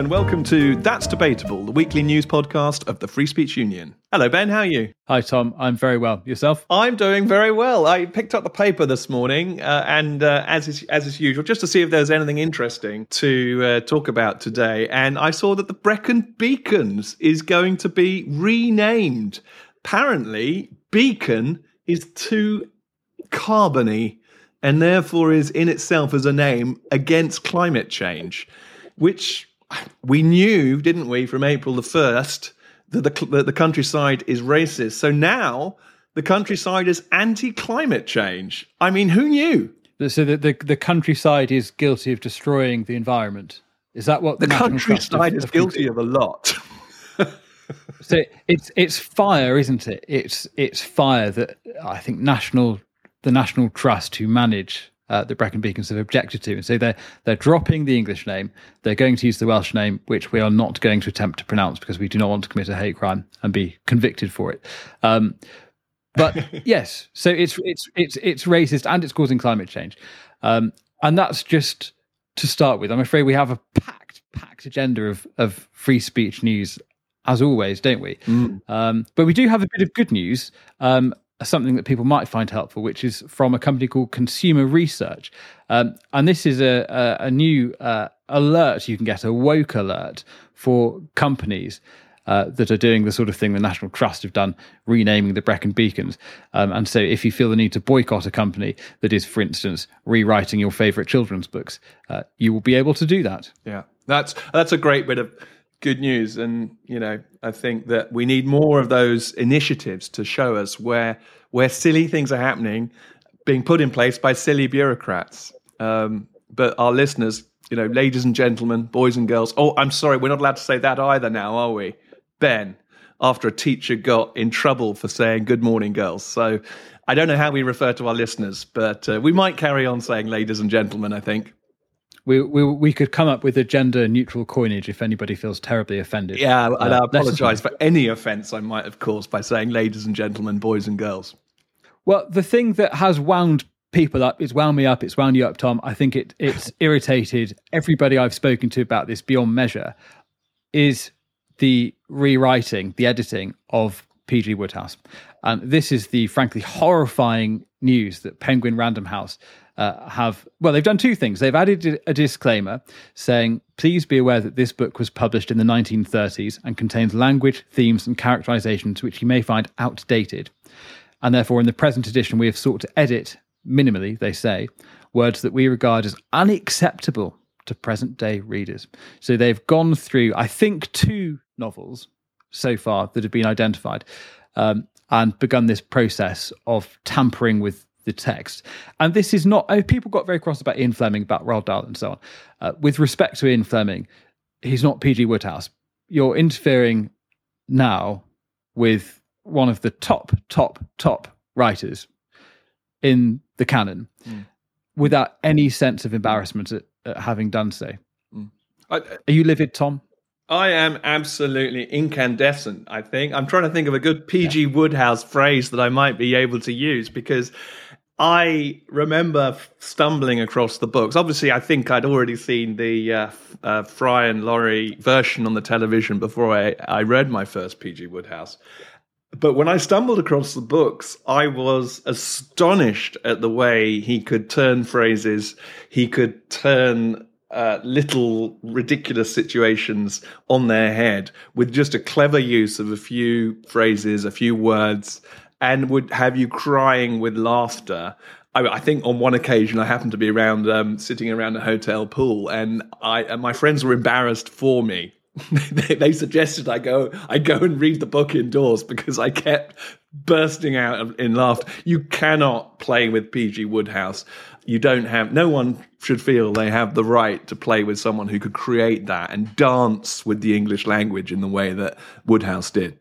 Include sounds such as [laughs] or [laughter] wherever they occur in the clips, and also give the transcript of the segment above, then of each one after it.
and welcome to That's Debatable, the weekly news podcast of the Free Speech Union. Hello, Ben. How are you? Hi, Tom. I'm very well. Yourself? I'm doing very well. I picked up the paper this morning, uh, and uh, as is as is usual, just to see if there's anything interesting to uh, talk about today. And I saw that the Brecon Beacons is going to be renamed. Apparently, beacon is too carbony, and therefore is in itself as a name against climate change, which we knew, didn't we, from April the first that the, that the countryside is racist. So now the countryside is anti-climate change. I mean, who knew? So the, the, the countryside is guilty of destroying the environment. Is that what the, the countryside is guilty of a lot? [laughs] so it's it's fire, isn't it? It's it's fire that I think national the National Trust who manage uh, the Brecon Beacons have objected to. And so they're they're dropping the English name. They're going to use the Welsh name, which we are not going to attempt to pronounce because we do not want to commit a hate crime and be convicted for it. Um, but [laughs] yes, so it's it's it's it's racist and it's causing climate change, um, and that's just to start with. I'm afraid we have a packed packed agenda of of free speech news as always, don't we? Mm. Um, but we do have a bit of good news. Um, something that people might find helpful, which is from a company called Consumer Research. Um, and this is a, a, a new uh, alert you can get, a woke alert for companies. Uh, that are doing the sort of thing the National Trust have done, renaming the Brecon Beacons. Um, and so, if you feel the need to boycott a company that is, for instance, rewriting your favourite children's books, uh, you will be able to do that. Yeah, that's that's a great bit of good news. And, you know, I think that we need more of those initiatives to show us where where silly things are happening, being put in place by silly bureaucrats. Um, but our listeners, you know, ladies and gentlemen, boys and girls. Oh, I'm sorry, we're not allowed to say that either now, are we? Ben, after a teacher got in trouble for saying good morning, girls. So I don't know how we refer to our listeners, but uh, we might carry on saying ladies and gentlemen, I think we, we we could come up with a gender neutral coinage if anybody feels terribly offended. Yeah, and uh, I apologise for any offence I might have caused by saying ladies and gentlemen, boys and girls. Well, the thing that has wound people up, it's wound me up, it's wound you up, Tom. I think it it's [laughs] irritated everybody I've spoken to about this beyond measure. Is the rewriting, the editing of PG Wodehouse, and this is the frankly horrifying news that Penguin Random House uh, have well they've done two things. They've added a disclaimer saying please be aware that this book was published in the 1930s and contains language themes and characterizations which you may find outdated. And therefore in the present edition we have sought to edit minimally they say words that we regard as unacceptable to present day readers. So they've gone through i think two novels so far that have been identified. Um, and begun this process of tampering with the text. And this is not, oh, people got very cross about Ian Fleming, about Roald Dahl, and so on. Uh, with respect to Ian Fleming, he's not P.G. Wodehouse. You're interfering now with one of the top, top, top writers in the canon mm. without any sense of embarrassment at, at having done so. Mm. I, Are you livid, Tom? I am absolutely incandescent, I think. I'm trying to think of a good PG yeah. Wodehouse phrase that I might be able to use because I remember stumbling across the books. Obviously, I think I'd already seen the uh, uh, Fry and Laurie version on the television before I, I read my first P.G. Wodehouse. But when I stumbled across the books, I was astonished at the way he could turn phrases, he could turn uh, little ridiculous situations on their head with just a clever use of a few phrases, a few words, and would have you crying with laughter. I, I think on one occasion I happened to be around, um, sitting around a hotel pool, and I and my friends were embarrassed for me. [laughs] they, they, suggested I go I go and read the book indoors because I kept bursting out in laughter. You cannot play with PG Wodehouse. You don't have no one should feel they have the right to play with someone who could create that and dance with the English language in the way that Wodehouse did.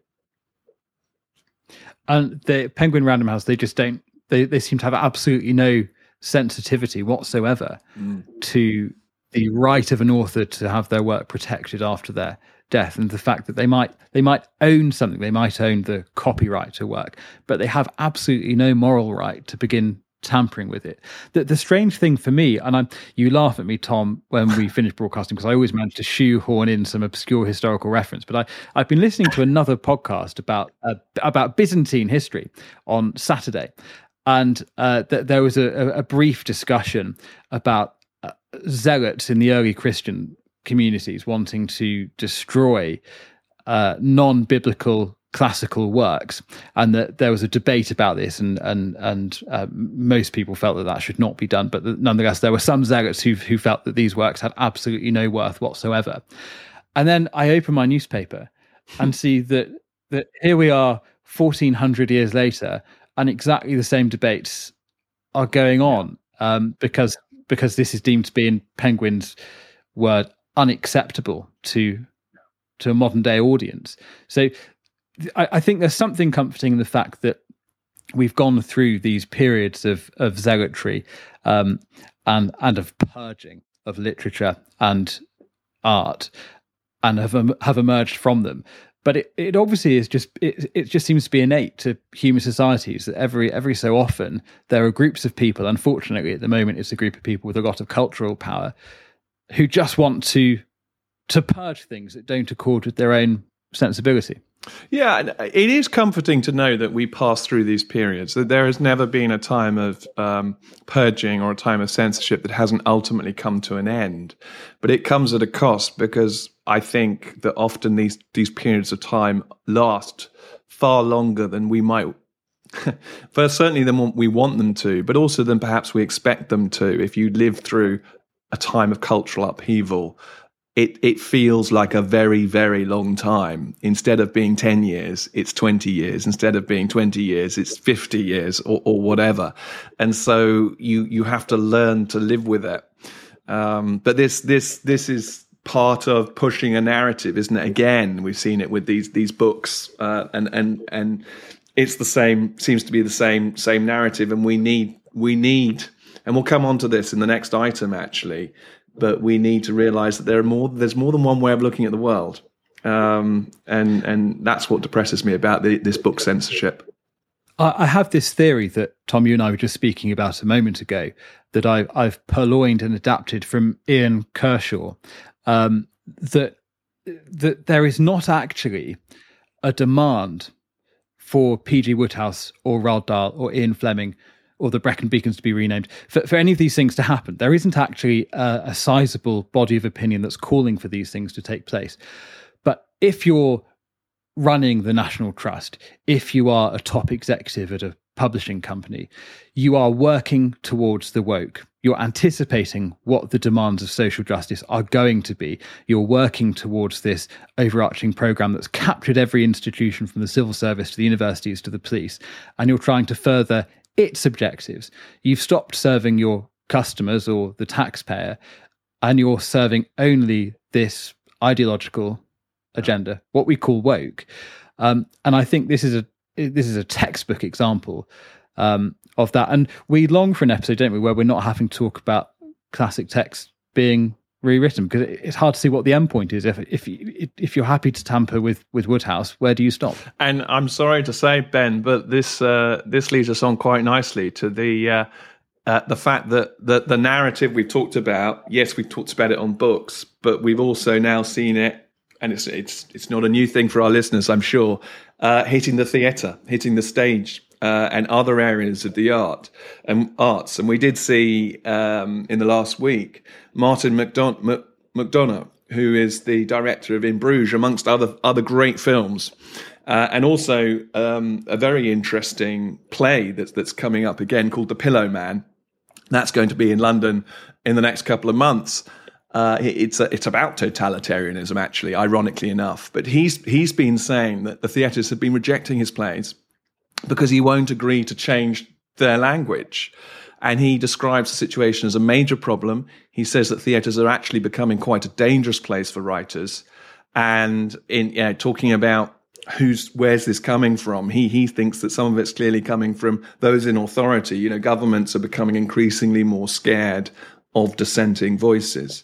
And the Penguin Random House, they just don't. They they seem to have absolutely no sensitivity whatsoever mm. to the right of an author to have their work protected after their death and the fact that they might they might own something they might own the copyright to work but they have absolutely no moral right to begin tampering with it. The, the strange thing for me, and I'm, you laugh at me, Tom, when we [laughs] finish broadcasting, because I always manage to shoehorn in some obscure historical reference. But I, I've been listening to another podcast about uh, about Byzantine history on Saturday, and uh, th- there was a, a, brief discussion about uh, zealots in the early Christian communities wanting to destroy uh, non-biblical classical works, and that there was a debate about this, and and and uh, most people felt that that should not be done. But nonetheless, there were some zealots who who felt that these works had absolutely no worth whatsoever. And then I open my newspaper and see that that here we are, fourteen hundred years later, and exactly the same debates are going on um, because because this is deemed to be in Penguin's word unacceptable to to a modern day audience. So I, I, think there's something comforting in the fact that we've gone through these periods of of zealotry um, and and of purging of literature and art and have have emerged from them. But it, it obviously is just it, it just seems to be innate to human societies that every every so often there are groups of people unfortunately at the moment it's a group of people with a lot of cultural power who just want to to purge things that don't accord with their own sensibility yeah, it is comforting to know that we pass through these periods, that there has never been a time of um, purging or a time of censorship that hasn't ultimately come to an end. But it comes at a cost because I think that often these, these periods of time last far longer than we might [laughs] first certainly than we want them to, but also than perhaps we expect them to. If you live through a time of cultural upheaval, it it feels like a very very long time. Instead of being 10 years it's 20 years. Instead of being 20 years it's 50 years or, or whatever. And so you you have to learn to live with it. Um, but this this this is part of pushing a narrative isn't it? Again we've seen it with these these books uh, and and and it's the same seems to be the same same narrative. And we need we need and we'll come on to this in the next item actually but we need to realize that there are more there's more than one way of looking at the world um, and and that's what depresses me about the, this book censorship I have this theory that Tom, you and I were just speaking about a moment ago, that I've, I've purloined and adapted from Ian Kershaw, um, that that there is not actually a demand for P.G. Wodehouse or Roald Dahl or Ian Fleming or the Brecon Beacons to be renamed, for, for any of these things to happen. There isn't actually a, a sizable body of opinion that's calling for these things to take place. But if you're running the National Trust, if you are a top executive at a publishing company, you are working towards the woke. You're anticipating what the demands of social justice are going to be. You're working towards this overarching program that's captured every institution from the civil service to the universities to the police. And you're trying to further its objectives. You've stopped serving your customers or the taxpayer, and you're serving only this ideological agenda, what we call woke. Um, and I think this is a this is a textbook example um, of that. And we long for an episode, don't we, where we're not having to talk about classic text being rewritten because it's hard to see what the end point is. If if if you're happy to tamper with with Wodehouse, where do you stop? And I'm sorry to say, Ben, but this uh, this leads us on quite nicely to the. Uh, uh, the fact that the, the narrative we've talked about, yes, we've talked about it on books, but we've also now seen it, and it's it's it's not a new thing for our listeners, I'm sure, uh, hitting the theatre, hitting the stage, uh, and other areas of the art and arts. And we did see um, in the last week Martin McDon- McDonagh, who is the director of In Bruges, amongst other other great films. Uh, and also um, a very interesting play that's that's coming up again called The Pillowman. That's going to be in London in the next couple of months. Uh, it's a, it's about totalitarianism, actually, ironically enough. But he's he's been saying that the theatres have been rejecting his plays because he won't agree to change their language. And he describes the situation as a major problem. He says that theatres are actually becoming quite a dangerous place for writers. And in you know, talking about who's where's this coming from, he he thinks that some of it's clearly coming from those in authority. You know, governments are becoming increasingly more scared of dissenting voices.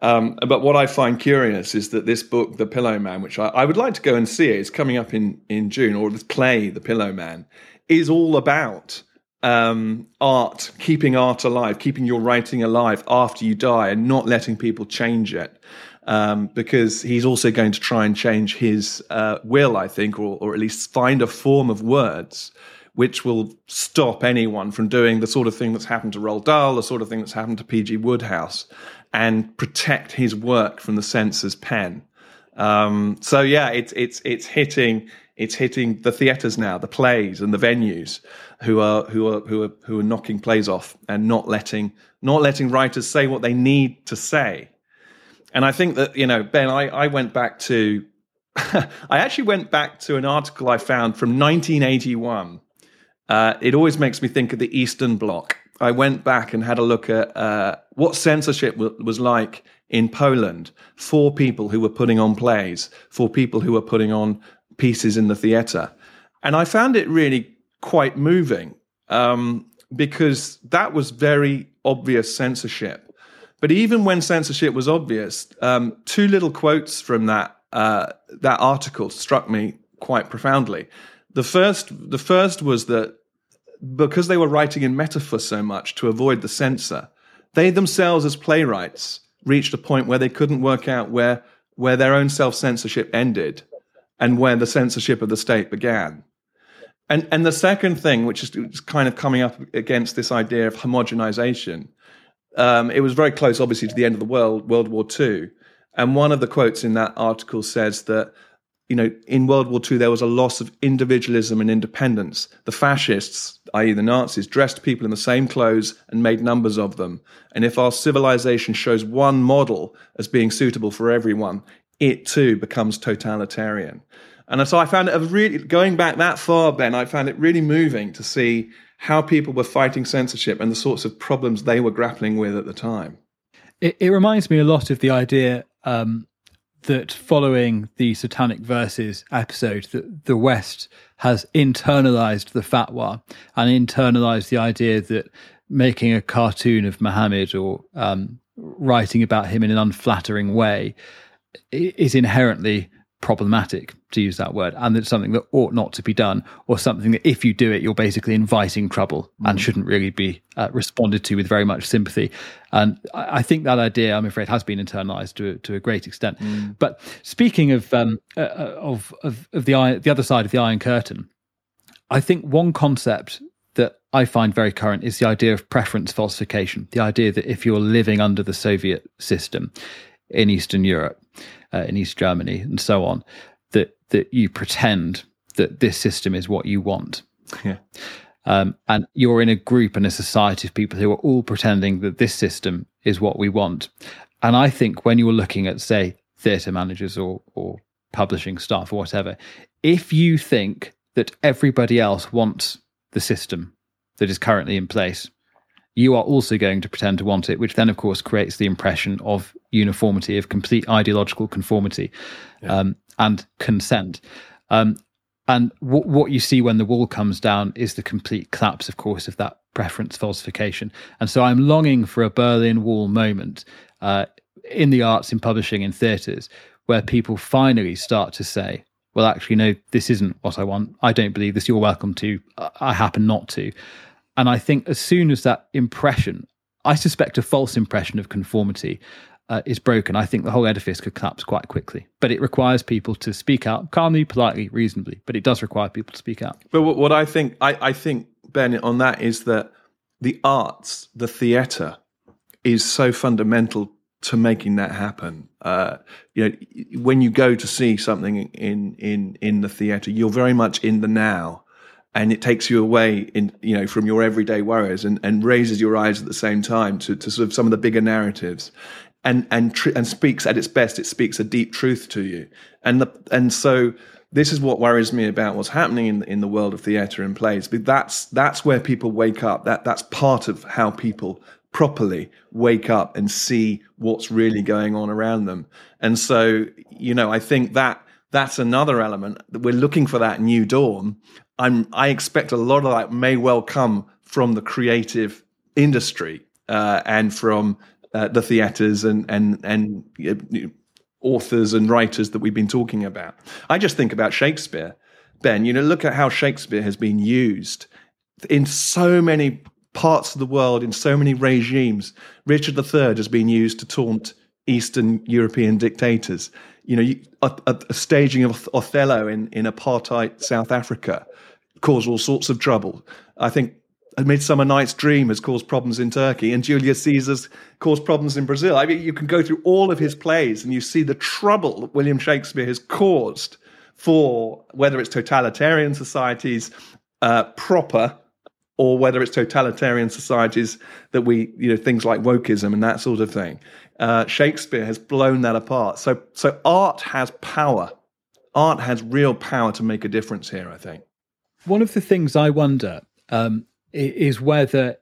Um, but what I find curious is that this book, The Pillowman, which I, I, would like to go and see, is coming up in, in June, or this play, The Pillowman, is all about um, art, keeping art alive, keeping your writing alive after you die, and not letting people change it. Um, because he's also going to try and change his uh, will, I think, or, or at least find a form of words which will stop anyone from doing the sort of thing that's happened to Roald Dahl, the sort of thing that's happened to P.G. Wodehouse, and protect his work from the censor's pen. Um, so yeah, it's it's it's hitting it's hitting the theatres now, the plays and the venues who are who are who are who are knocking plays off and not letting not letting writers say what they need to say. And I think that you know, Ben, I, I went back to [laughs] I actually went back to an article I found from 1981 uh, it always makes me think of the Eastern Bloc. I went back and had a look at uh, what censorship w- was like in Poland for people who were putting on plays, for people who were putting on pieces in the theatre. And I found it really quite moving um, because that was very obvious censorship. But even when censorship was obvious, um, two little quotes from that uh, that article struck me quite profoundly. The first, the first was that because they were writing in metaphor so much to avoid the censor, they themselves as playwrights reached a point where they couldn't work out where where their own self censorship ended and where the censorship of the state began. And and the second thing, which is kind of coming up against this idea of homogenization, um, it was very close, obviously, to the end of the world, World War II. And one of the quotes in that article says that you know, in World War II, there was a loss of individualism and independence. The fascists, i.e., the Nazis, dressed people in the same clothes and made numbers of them. And if our civilization shows one model as being suitable for everyone, it too becomes totalitarian. And so I found it really, going back that far, Ben, I found it really moving to see how people were fighting censorship and the sorts of problems they were grappling with at the time. It, it reminds me a lot of the idea um, that following the Satanic Verses episode, that the West has internalized the fatwa and internalized the idea that making a cartoon of Muhammad or um, writing about him in an unflattering way is inherently problematic to use that word and it's something that ought not to be done or something that if you do it you're basically inviting trouble mm. and shouldn't really be uh, responded to with very much sympathy and I, I, think that idea i'm afraid has been internalized to, to a great extent mm. but speaking of, um, uh, uh of of of the the other side of the iron curtain i think one concept that I find very current is the idea of preference falsification. The idea that if you're living under the Soviet system in Eastern Europe, uh, in East Germany, and so on, that that you pretend that this system is what you want. Yeah. Um, and you're in a group and a society of people who are all pretending that this system is what we want. And I think when you're looking at, say, theatre managers or or publishing staff or whatever, if you think that everybody else wants the system that is currently in place, you are also going to pretend to want it, which then, of course, creates the impression of uniformity, of complete ideological conformity yeah. um, and consent. Um, and w- what you see when the wall comes down is the complete collapse, of course, of that preference falsification. And so I'm longing for a Berlin Wall moment uh, in the arts, in publishing, in theatres, where people finally start to say, well, actually, no, this isn't what I want. I don't believe this. You're welcome to. I happen not to. And I think as soon as that impression, I suspect a false impression of conformity uh, is broken, I think the whole edifice could collapse quite quickly. But it requires people to speak out calmly, politely, reasonably. But it does require people to speak out. But what, I think, I, I think, Ben, on that is that the arts, the theatre, is so fundamental to making that happen. Uh, you know, when you go to see something in in in the theatre, you're very much in the now and it takes you away in you know from your everyday worries and, and raises your eyes at the same time to, to sort of some of the bigger narratives. And and tr- and speaks at its best it speaks a deep truth to you. And the and so this is what worries me about what's happening in in the world of theater and plays. But that's that's where people wake up. That that's part of how people properly wake up and see what's really going on around them. And so you know i think that that's another element. That we're looking for that new dawn I'm I expect a lot of that may well come from the creative industry uh, and from uh, the theatres and and and authors and writers that we've been talking about. I just think about Shakespeare, Ben. You know, look at how Shakespeare has been used in so many parts of the world, in so many regimes, Richard III has been used to taunt Eastern European dictators. You know, a, a, staging of Othello in, in apartheid South Africa caused all sorts of trouble. I think A Midsummer Night's Dream has caused problems in Turkey, and Julius Caesar's caused problems in Brazil. I mean, you can go through all of his plays and you see the trouble that William Shakespeare has caused for whether it's totalitarian societies uh, proper or whether it's totalitarian societies that we, you know, things like wokeism and that sort of thing. Uh, Shakespeare has blown that apart. So, so art has power. Art has real power to make a difference here. I think. One of the things I wonder um, is whether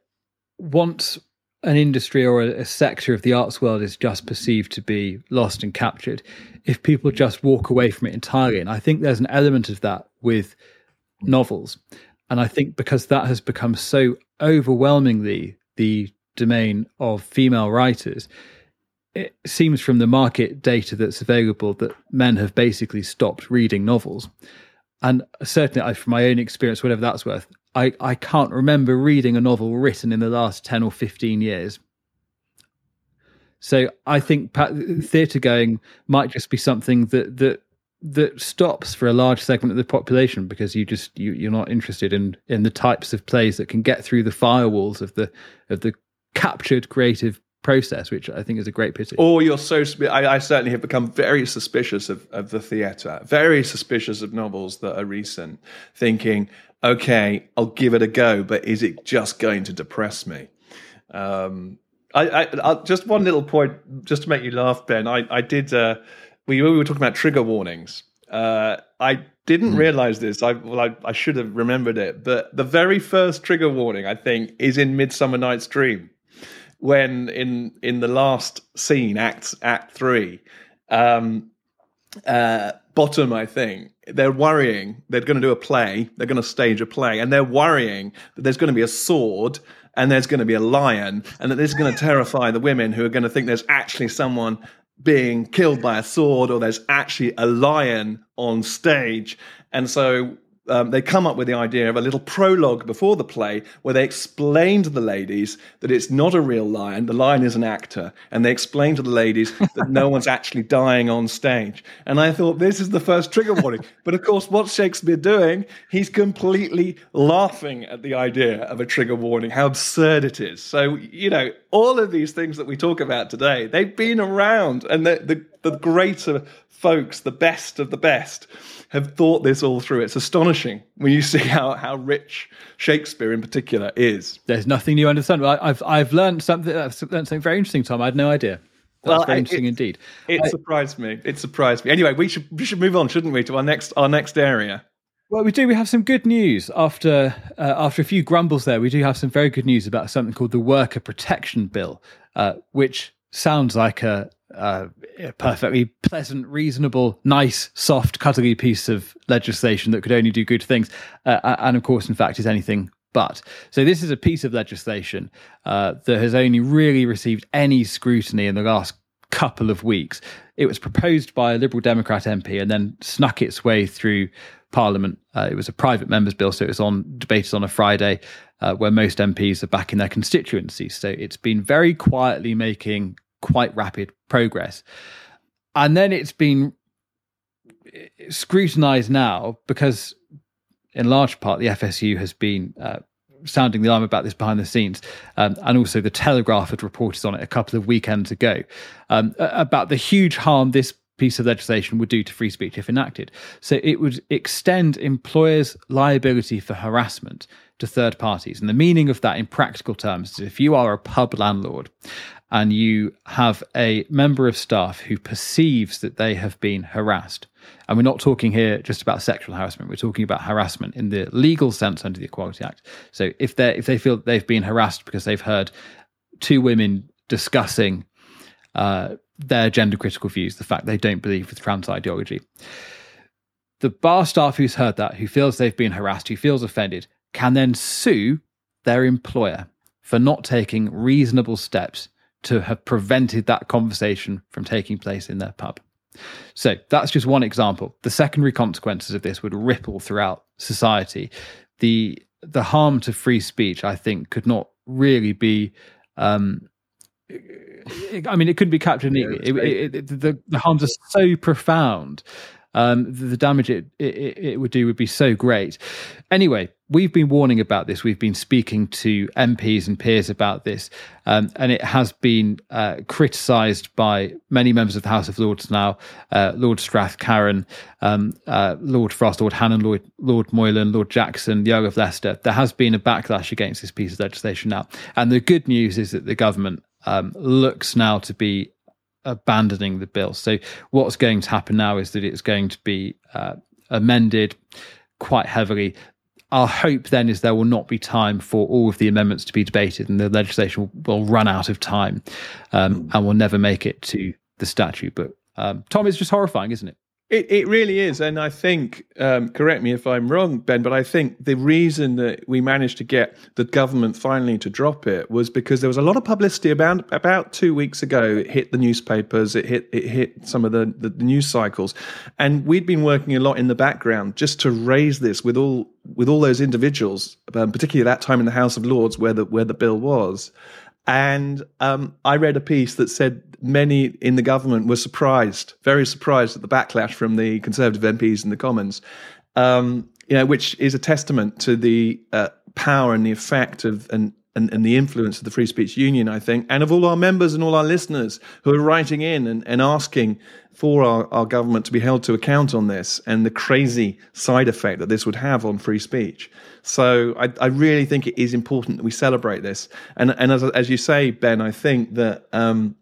once an industry or a, a, sector of the arts world is just perceived to be lost and captured, if people just walk away from it entirely, and I think there's an element of that with novels, and I think because that has become so overwhelmingly the domain of female writers, it seems from the market data that's available that men have basically stopped reading novels. And certainly, I, from my own experience, whatever that's worth, I, I can't remember reading a novel written in the last 10 or 15 years. So I think theatre going might just be something that, that that stops for a large segment of the population because you just you, you're not interested in in the types of plays that can get through the firewalls of the of the captured creative process, which I think is a great pity. Or you're so. I, I certainly have become very suspicious of, of the theatre, very suspicious of novels that are recent, thinking, okay, I'll give it a go, but is it just going to depress me? Um, I, I, just one little point, just to make you laugh, Ben. I, I did. Uh, we, we were talking about trigger warnings. Uh, I didn't mm. realize this. I well, I, I, should have remembered it. But the very first trigger warning, I think, is in Midsummer Night's Dream, when in in the last scene, Act Act Three, um, uh, Bottom, I think they're worrying. They're going to do a play. They're going to stage a play, and they're worrying that there's going to be a sword and there's going to be a lion, and that this is going [laughs] to terrify the women who are going to think there's actually someone being killed by a sword or there's actually a lion on stage. And so um, they come up with the idea of a little prologue before the play where they explain to the ladies that it's not a real lion, the lion is an actor, and they explain to the ladies [laughs] that no one's actually dying on stage. And I thought, this is the first trigger warning. But of course, what's Shakespeare doing? He's completely laughing at the idea of a trigger warning, how absurd it is. So, you know, all of these things that we talk about today, they've been around, and the, the, the greater folks, the best of the best, have thought this all through. It's astonishing when you see how, how rich Shakespeare in particular is. There's nothing new under the sun. I've I've learned something. I've learned something very interesting, Tom. I had no idea. That's well, very interesting it, indeed. It I, surprised me. It surprised me. Anyway, we should we should move on, shouldn't we, to our next our next area. Well, we do. We have some good news after uh, after a few grumbles. There, we do have some very good news about something called the Worker Protection Bill, uh, which sounds like a, a, perfectly pleasant, reasonable, nice, soft, cuddly piece of legislation that could only do good things, uh, and of course, in fact, is anything but. So this is a piece of legislation uh, that has only really received any scrutiny in the last couple of weeks. It was proposed by a Liberal Democrat MP and then snuck its way through Parliament. Uh, it was a private members' bill, so it was on debated on a Friday, uh, where most MPs are back in their constituencies. So it's been very quietly making quite rapid progress. And then it's been scrutinized now because, in large part, the FSU has been uh, sounding the alarm about this behind the scenes. Um, and also, the Telegraph had reported on it a couple of weekends ago um, about the huge harm this piece of legislation would do to free speech if enacted. So it would extend employers' liability for harassment to third parties. And the meaning of that in practical terms is if you are a pub landlord and you have a member of staff who perceives that they have been harassed, and we're not talking here just about sexual harassment, we're talking about harassment in the legal sense under the Equality Act. So if they if they feel they've been harassed because they've heard two women discussing uh, their gender critical views, the fact they don't believe with trans ideology. The bar staff who's heard that, who feels they've been harassed, who feels offended, can then sue their employer for not taking reasonable steps to have prevented that conversation from taking place in their pub. So that's just one example. The secondary consequences of this would ripple throughout society. The the harm to free speech, I think, could not really be. Um, I mean, it couldn't be captured neatly. Yeah, it, it, it, the, the harms are so profound um, the, damage it, it, it would do would be so great. Anyway, we've been warning about this. We've been speaking to MPs and peers about this, um, and it has been uh, criticised by many members of the House of Lords now. Uh, Lord Strathcarron, um, uh, Lord Frost, Lord Hannan, Lord, Lord Moylan, Lord Jackson, the Earl of Leicester. There has been a backlash against this piece of legislation now, and the good news is that the government um, looks now to be abandoning the bill. So what's going to happen now is that it's going to be uh, amended quite heavily. Our hope then is there will not be time for all of the amendments to be debated, and the legislation will, will run out of time, um, and will never make it to the statute. But um, Tom, it's just horrifying, isn't it? It it really is, and I think um, correct me if I'm wrong, Ben, but I think the reason that we managed to get the government finally to drop it was because there was a lot of publicity about about two weeks ago. It hit the newspapers, it hit it hit some of the, the news cycles, and we'd been working a lot in the background just to raise this with all with all those individuals, um, particularly that time in the House of Lords where the where the bill was. And um, I read a piece that said many in the government were surprised, very surprised at the backlash from the Conservative MPs in the Commons, um, you know, which is a testament to the uh, power and the effect of and, and, and the influence of the Free Speech Union, I think, and of all our members and all our listeners who are writing in and, and asking for our, our government to be held to account on this and the crazy side effect that this would have on free speech. So I, I really think it is important that we celebrate this. And, and as, as you say, Ben, I think that um,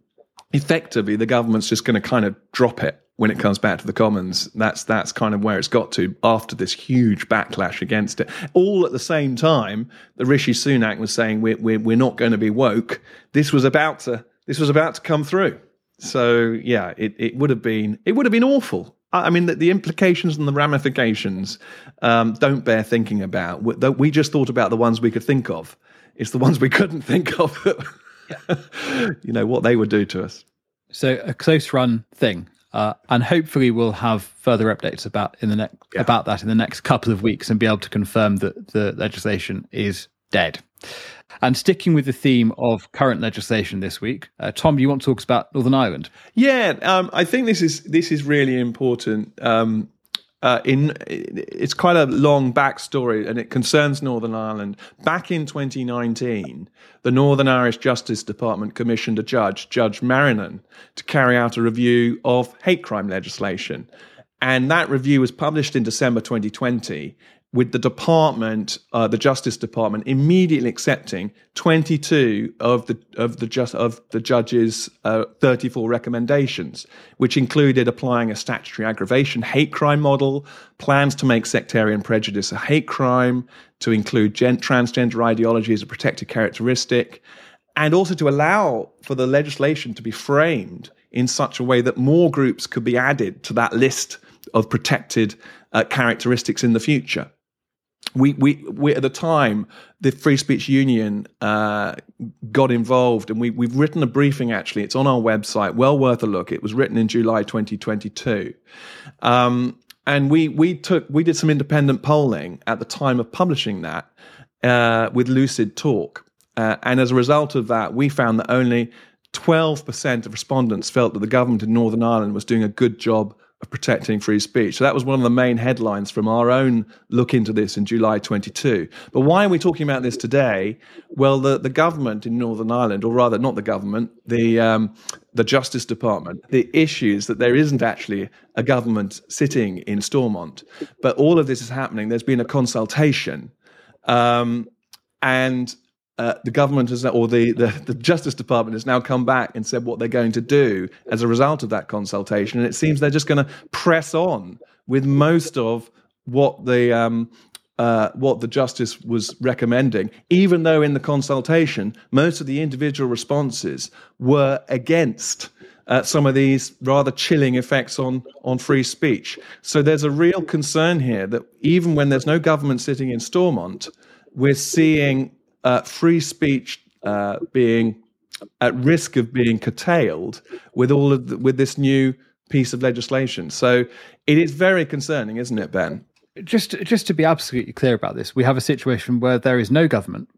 effectively the government's just going to kind of drop it when it comes back to the Commons. That's that's kind of where it's got to after this huge backlash against it. All at the same time, the Rishi Sunak was saying we're we're, we're not going to be woke. This was about to this was about to come through. So yeah, it, it would have been it would have been awful. I mean, the, the implications and the ramifications um, don't bear thinking about. We, we just thought about the ones we could think of. It's the ones we couldn't [laughs] think of. [laughs] you know what they would do to us. So a close run thing, uh, and hopefully we'll have further updates about in the next yeah. about that in the next couple of weeks and be able to confirm that the legislation is dead. And sticking with the theme of current legislation this week, uh, Tom, you want to talk about Northern Ireland? Yeah, um, I think this is this is really important. Um, uh, in it's quite a long backstory, and it concerns Northern Ireland. Back in 2019, the Northern Irish Justice Department commissioned a judge, Judge Marrinan, to carry out a review of hate crime legislation. And that review was published in December 2020 with the department, uh, the Justice Department, immediately accepting 22 of the of the just of the judge's uh, 34 recommendations, which included applying a statutory aggravation hate crime model, plans to make sectarian prejudice a hate crime, to include gen- transgender ideology as a protected characteristic, and also to allow for the legislation to be framed in such a way that more groups could be added to that list of protected uh, characteristics in the future we, we, we at the time the Free Speech Union uh, got involved, and we, we've written a briefing. Actually, it's on our website. Well worth a look. It was written in July 2022, um, and we we took we did some independent polling at the time of publishing that uh, with Lucid Talk, uh, and as a result of that, we found that only 12% of respondents felt that the government in Northern Ireland was doing a good job of protecting free speech. So that was one of the main headlines from our own look into this in July 22. But why are we talking about this today? Well, the, the government in Northern Ireland, or rather not the government, the um, the Justice Department, the issue is that there isn't actually a government sitting in Stormont, but all of this is happening. There's been a consultation, um, and uh, the government has, or the, the, the, Justice Department has now come back and said what they're going to do as a result of that consultation. And it seems they're just going to press on with most of what the um, uh, what the justice was recommending, even though in the consultation most of the individual responses were against. Uh, some of these rather chilling effects on, on free speech. So there's a real concern here that even when there's no government sitting in Stormont, we're seeing uh, free speech uh, being at risk of being curtailed with all of the, with this new piece of legislation. So it is very concerning, isn't it, Ben? just just to be absolutely clear about this, we have a situation where there is no government.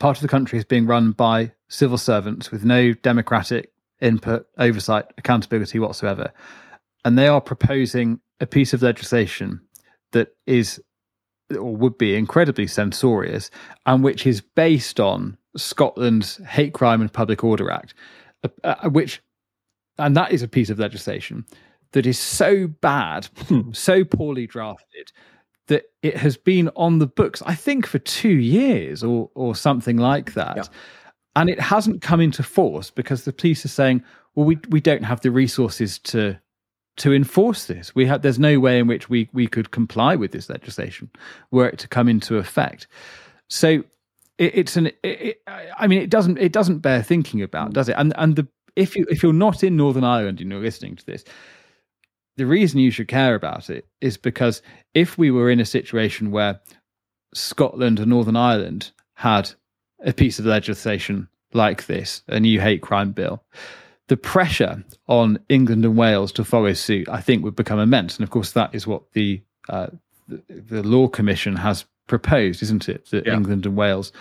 Part of the country is being run by civil servants with no democratic input, oversight, accountability whatsoever, and they are proposing a piece of legislation that is or would be incredibly censorious and which is based on Scotland's Hate Crime and Public Order Act, uh, uh, which, and that is a piece of legislation that is so bad, hmm. so poorly drafted that it has been on the books, I think, for two years or or something like that. Yeah. And it hasn't come into force because the police are saying, well, we we don't have the resources to to enforce this. We have there's no way in which we we could comply with this legislation were it to come into effect. So it, it's an. It, I mean, it doesn't it doesn't bear thinking about, does it? And and the if you if you're not in Northern Ireland and you're listening to this, the reason you should care about it is because if we were in a situation where Scotland and Northern Ireland had a piece of legislation like this, a new hate crime bill, the pressure on England and Wales to follow suit, I think, would become immense. And of course, that is what the uh, the, the, Law Commission has proposed, isn't it? That yeah. England and Wales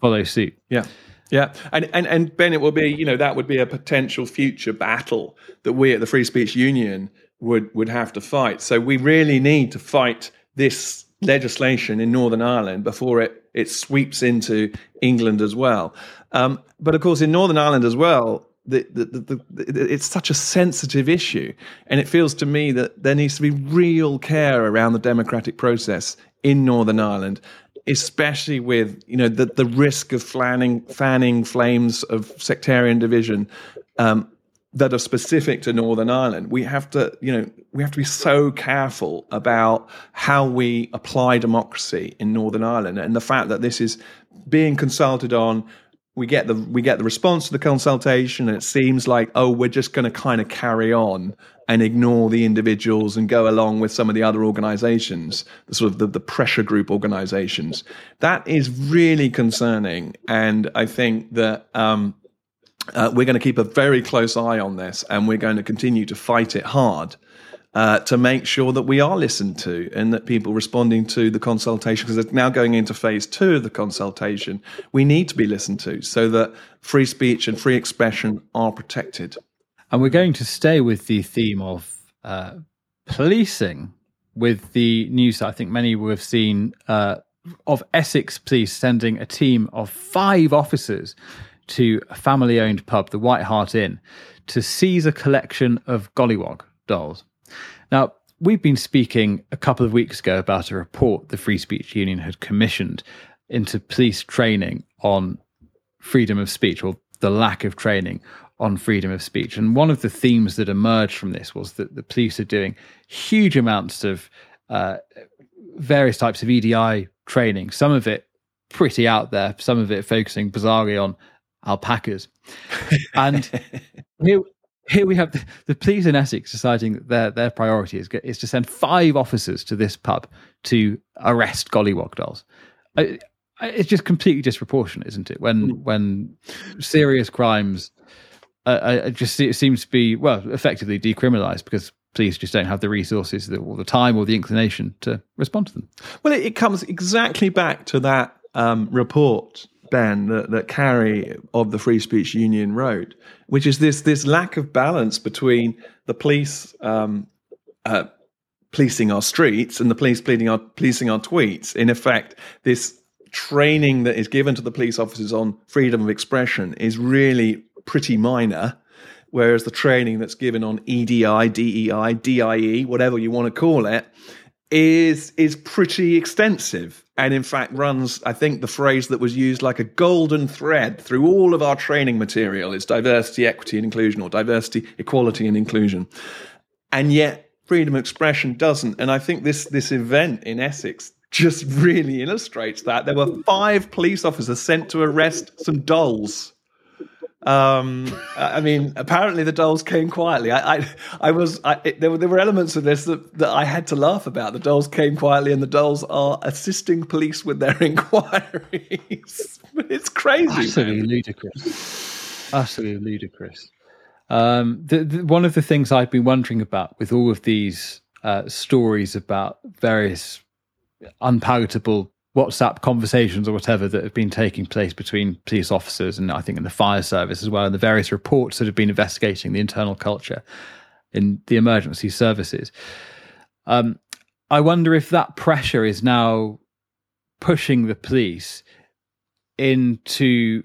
follow suit. Yeah. Yeah, and, and and Ben, it will be you know that would be a potential future battle that we at the Free Speech Union would would have to fight. So we really need to fight this legislation in Northern Ireland before it it sweeps into England as well. Um, but of course, in Northern Ireland as well, the, the, the, the, it's such a sensitive issue. And it feels to me that there needs to be real care around the democratic process in Northern Ireland, especially with you know the, the risk of fanning, fanning flames of sectarian division um, that are specific to Northern Ireland. We have to, you know, we have to be so careful about how we apply democracy in Northern Ireland and the fact that this is being consulted on we get the we get the response to the consultation and it seems like oh we're just going to kind of carry on and ignore the individuals and go along with some of the other organizations the sort of the, the pressure group organizations. That is really concerning and i think that um, uh, we're going to keep a very close eye on this and we're going to continue to fight it hard uh, to make sure that we are listened to and that people responding to the consultation, because it's now going into phase two of the consultation, we need to be listened to so that free speech and free expression are protected. And we're going to stay with the theme of uh, policing with the news I think many will have seen uh, of Essex Police sending a team of five officers to a family owned pub, the White Hart Inn, to seize a collection of Gollywog dolls. Now, we've been speaking a couple of weeks ago about a report the Free Speech Union had commissioned into police training on freedom of speech or the lack of training on freedom of speech. And one of the themes that emerged from this was that the police are doing huge amounts of uh, various types of EDI training, some of it pretty out there, some of it focusing bizarrely on alpacas. and [laughs] here, here we have the, the police in Essex deciding that their, their priority is, is to send five officers to this pub to arrest gollywog dolls. I, I, it's just completely disproportionate, isn't it? When hmm. when serious crimes uh, just it seems to be well effectively decriminalised because police just don't have the resources or the time or the inclination to respond to them. Well, it, it comes exactly back to that um, report Ben that, that Carrie of the Free Speech Union wrote, which is this this lack of balance between the police um, uh, policing our streets and the police policing our policing our tweets. In effect, this training that is given to the police officers on freedom of expression is really pretty minor, whereas the training that's given on EDI, DEI, DIE, whatever you want to call it, is is pretty extensive and in fact runs i think the phrase that was used like a golden thread through all of our training material is diversity equity and inclusion or diversity equality and inclusion. And yet freedom of expression doesn't. And i think this this event in essex just [laughs] really illustrates that. There were five police officers sent to arrest some dolls um, I mean, apparently the dolls came quietly. I, I, I was, I, it, there were there were elements of this that, that I had to laugh about. The dolls came quietly, and the dolls are assisting police with their [laughs] inquiries. it's crazy, absolutely ludicrous, absolutely ludicrous. Um, the, the, one of the things I've been wondering about with all of these uh, stories about various unpalatable WhatsApp conversations or whatever that have been taking place between police officers and I think in the fire service as well, and the various reports that have been investigating the internal culture in the emergency services. Um, I wonder if that pressure is now pushing the police into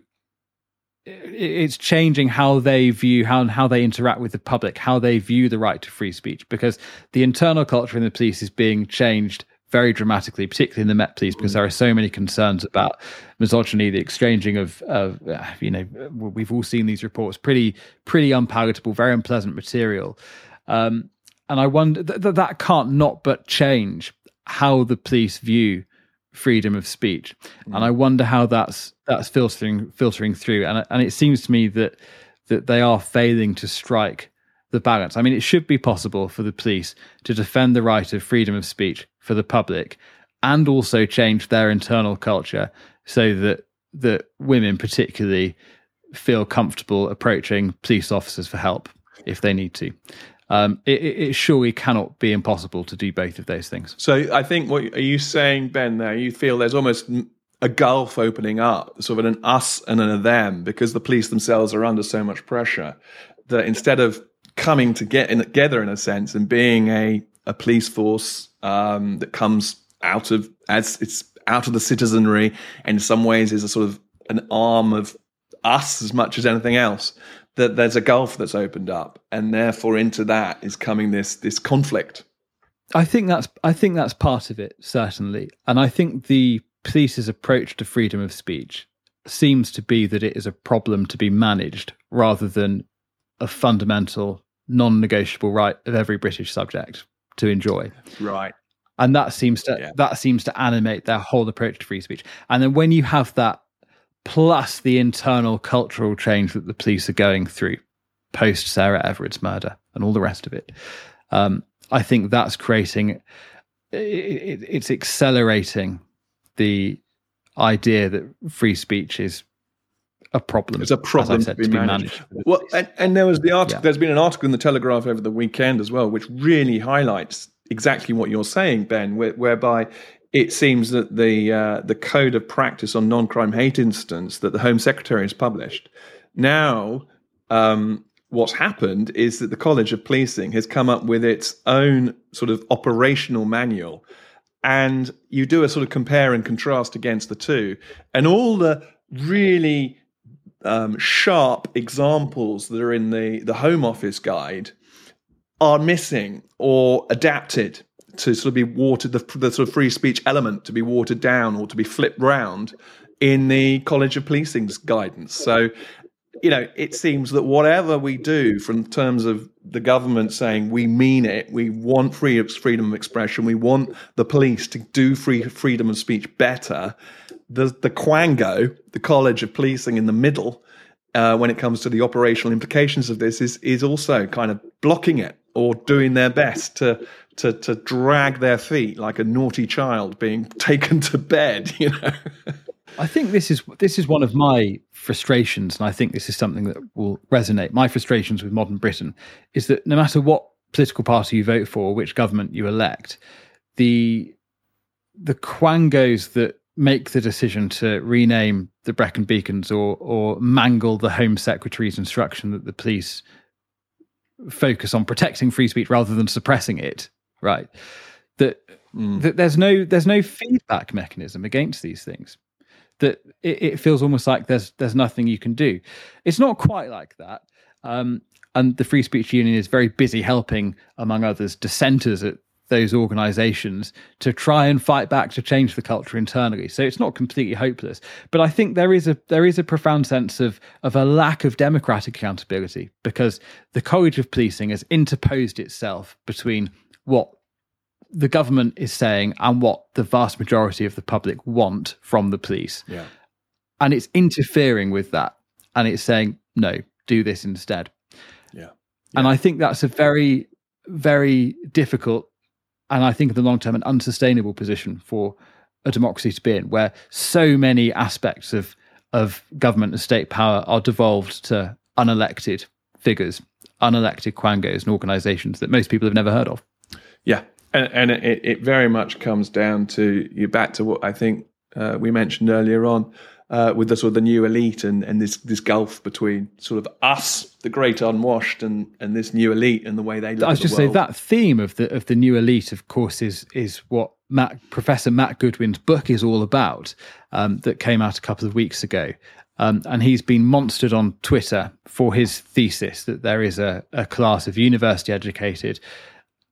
it's changing how they view how how they interact with the public, how they view the right to free speech, because the internal culture in the police is being changed very dramatically, particularly in the Met Police, because there are so many concerns about misogyny, the exchanging of, of uh, you know, we've all seen these reports, pretty, pretty unpalatable, very unpleasant material. Um, and I wonder that that can't not but change how the police view freedom of speech, mm. and I wonder how that's that's filtering filtering through. And and it seems to me that that they are failing to strike the balance. I mean, it should be possible for the police to defend the right of freedom of speech for the public and also change their internal culture so that that women particularly feel comfortable approaching police officers for help if they need to. Um, it, it, surely cannot be impossible to do both of those things. So I think what are you saying, Ben? There, you feel there's almost a gulf opening up, sort of an us and an them, because the police themselves are under so much pressure that instead of coming to get in, together in a sense and being a, a police force um, that comes out of as it's out of the citizenry and in some ways is a sort of an arm of us as much as anything else that there's a gulf that's opened up and therefore into that is coming this this conflict. I think that's i think that's part of it certainly. And i think the police's approach to freedom of speech seems to be that it is a problem to be managed rather than a fundamental non-negotiable right of every British subject to enjoy. Right. And that seems to yeah. that seems to animate their whole approach to free speech. And then when you have that plus the internal cultural change that the police are going through post Sarah Everard's murder and all the rest of it, um, I think that's creating it, it, it's accelerating the idea that free speech is a problem. It's a problem said, to, be, to be managed. managed. Well, and, and, there was the article. Yeah. There's been an article in the Telegraph over the weekend as well, which really highlights exactly what you're saying, Ben, where, whereby it seems that the uh, the code of practice on non-crime hate incidents that the Home Secretary has published now. Um, what's happened is that the College of Policing has come up with its own sort of operational manual, and you do a sort of compare and contrast against the two, and all the really um, sharp examples that are in the, the Home Office guide are missing or adapted to sort of be watered, the, the sort of free speech element to be watered down or to be flipped round in the College of Policing's guidance. So, you know, it seems that whatever we do from terms of the government saying we mean it, we want free freedom of expression, we want the police to do free freedom of speech better, the the Quango, the College of Policing in the middle, uh, when it comes to the operational implications of this, is is also kind of blocking it or doing their best to to to drag their feet like a naughty child being [laughs] taken to bed. [laughs] You know. I think this is this is one of my frustrations, and I think this is something that will resonate. My frustrations with modern Britain is that no matter what political party you vote for, which government you elect, the the quangos that make the decision to rename the Brecon Beacons or or mangle the Home Secretary's instruction that the police focus on protecting free speech rather than suppressing it, right? That, mm. that there's no there's no feedback mechanism against these things. That it, it, feels almost like there's there's nothing you can do. It's not quite like that. Um, and the Free Speech Union is very busy helping, among others, dissenters at those organizations to try and fight back to change the culture internally. So it's not completely hopeless. But I think there is a there is a profound sense of of a lack of democratic accountability because the College of Policing has interposed itself between what the government is saying and what the vast majority of the public want from the police. Yeah. And it's interfering with that. And it's saying, no, do this instead. Yeah. yeah. And I think that's a very, very difficult and I think in the long term, an unsustainable position for a democracy to be in, where so many aspects of of government and state power are devolved to unelected figures, unelected quangos and organisations that most people have never heard of. Yeah, And, and it, it, very much comes down to you back to what I think uh, we mentioned earlier on uh, with the sort of the new elite and, and this this gulf between sort of us, the great unwashed, and and this new elite and the way they. Look I was just say that theme of the of the new elite, of course, is is what Matt Professor Matt Goodwin's book is all about. Um, that came out a couple of weeks ago. Um, and he's been monstered on Twitter for his thesis that there is a, a class of university educated,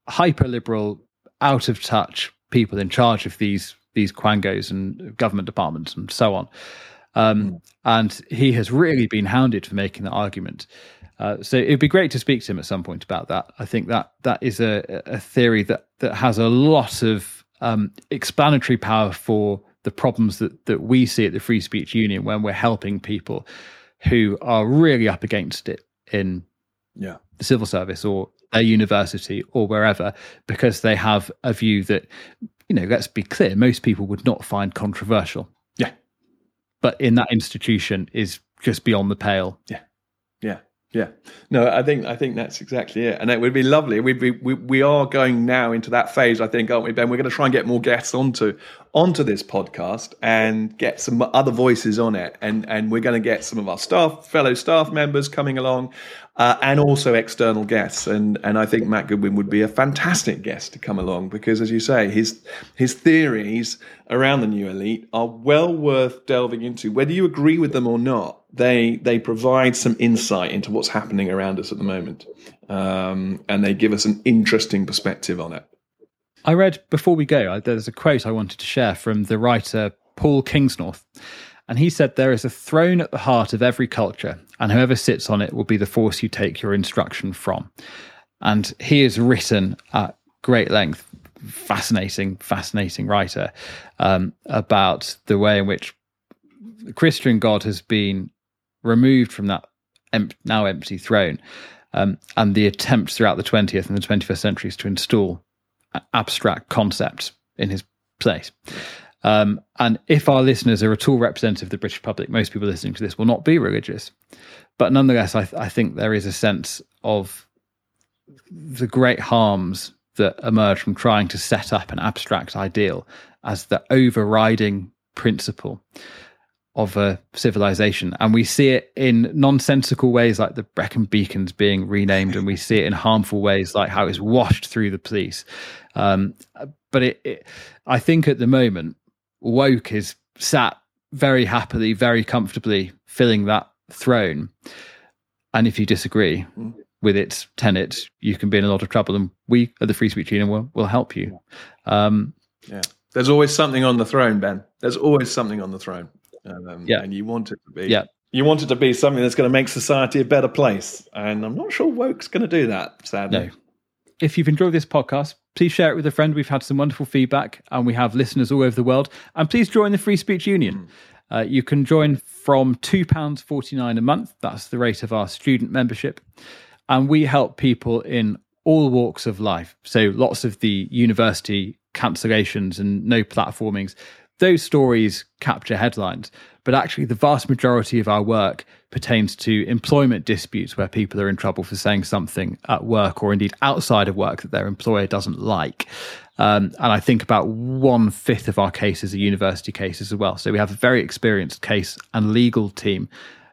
hyper liberal, out of touch people in charge of these these quangos and government departments and so on. Um, mm. And he has really been hounded for making that argument. Uh, so it'd be great to speak to him at some point about that. I think that that is a, a theory that that has a lot of um, explanatory power for the problems that that we see at the Free Speech Union when we're helping people who are really up against it in yeah. the civil service or a university or wherever because they have a view that you know, let's be clear, most people would not find controversial. Yeah. But in that institution is just beyond the pale. Yeah. Yeah. Yeah, no, I think I think that's exactly it, and it would be lovely. We'd be, we we are going now into that phase, I think, aren't we, Ben? We're going to try and get more guests onto onto this podcast and get some other voices on it, and and we're going to get some of our staff, fellow staff members coming along, uh, and also external guests, and and I think Matt Goodwin would be a fantastic guest to come along because, as you say, his his theories around the new elite are well worth delving into, whether you agree with them or not they they provide some insight into what's happening around us at the moment, um, and they give us an interesting perspective on it. I read before we go. There's a quote I wanted to share from the writer Paul Kingsnorth, and he said, "There is a throne at the heart of every culture, and whoever sits on it will be the force you take your instruction from." And he has written at great length, fascinating, fascinating writer um, about the way in which the Christian God has been removed from that em- now empty throne, um, and the attempts throughout the 20th and the 21st centuries to install abstract concepts in his place. Um, and if our listeners are at all representative of the British public, most people listening to this will not be religious. But nonetheless, I, th- I think there is a sense of the great harms that emerge from trying to set up an abstract ideal as the overriding principle of a civilization. And we see it in nonsensical ways like the Brecon Beacons being renamed, and we see it in harmful ways like how it's washed through the police. Um, but it, it, I think at the moment, woke is sat very happily, very comfortably filling that throne. And if you disagree with its tenets, you can be in a lot of trouble. And we at the Free Speech Union will, will help you. Um, yeah. There's always something on the throne, Ben. There's always something on the throne. Um, yeah. And you want it to be. Yeah. You want it to be something that's going to make society a better place. And I'm not sure Woke's going to do that, sadly. No. If you've enjoyed this podcast, please share it with a friend. We've had some wonderful feedback and we have listeners all over the world. And please join the Free Speech Union. Mm. Uh, you can join from £2.49 a month. That's the rate of our student membership. And we help people in all walks of life. So lots of the university cancellations and no platformings those stories capture headlines, but actually, the vast majority of our work pertains to employment disputes where people are in trouble for saying something at work or indeed outside of work that their employer doesn't like. Um, and I think about one fifth of our cases are university cases as well. So we have a very experienced case and legal team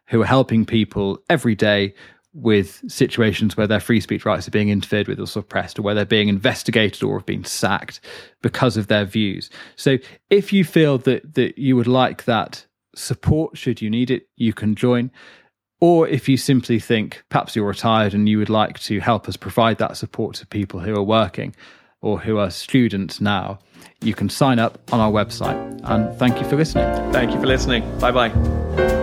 who are helping people every day with situations where their free speech rights are being interfered with or suppressed, or where they're being investigated or have been sacked because of their views. So, if you feel that that you would like that support, should you need it, you can join. Or if you simply think perhaps you're retired and you would like to help us provide that support to people who are working or who are students now, you can sign up on our website. And thank you for listening. Thank you for listening. Bye bye.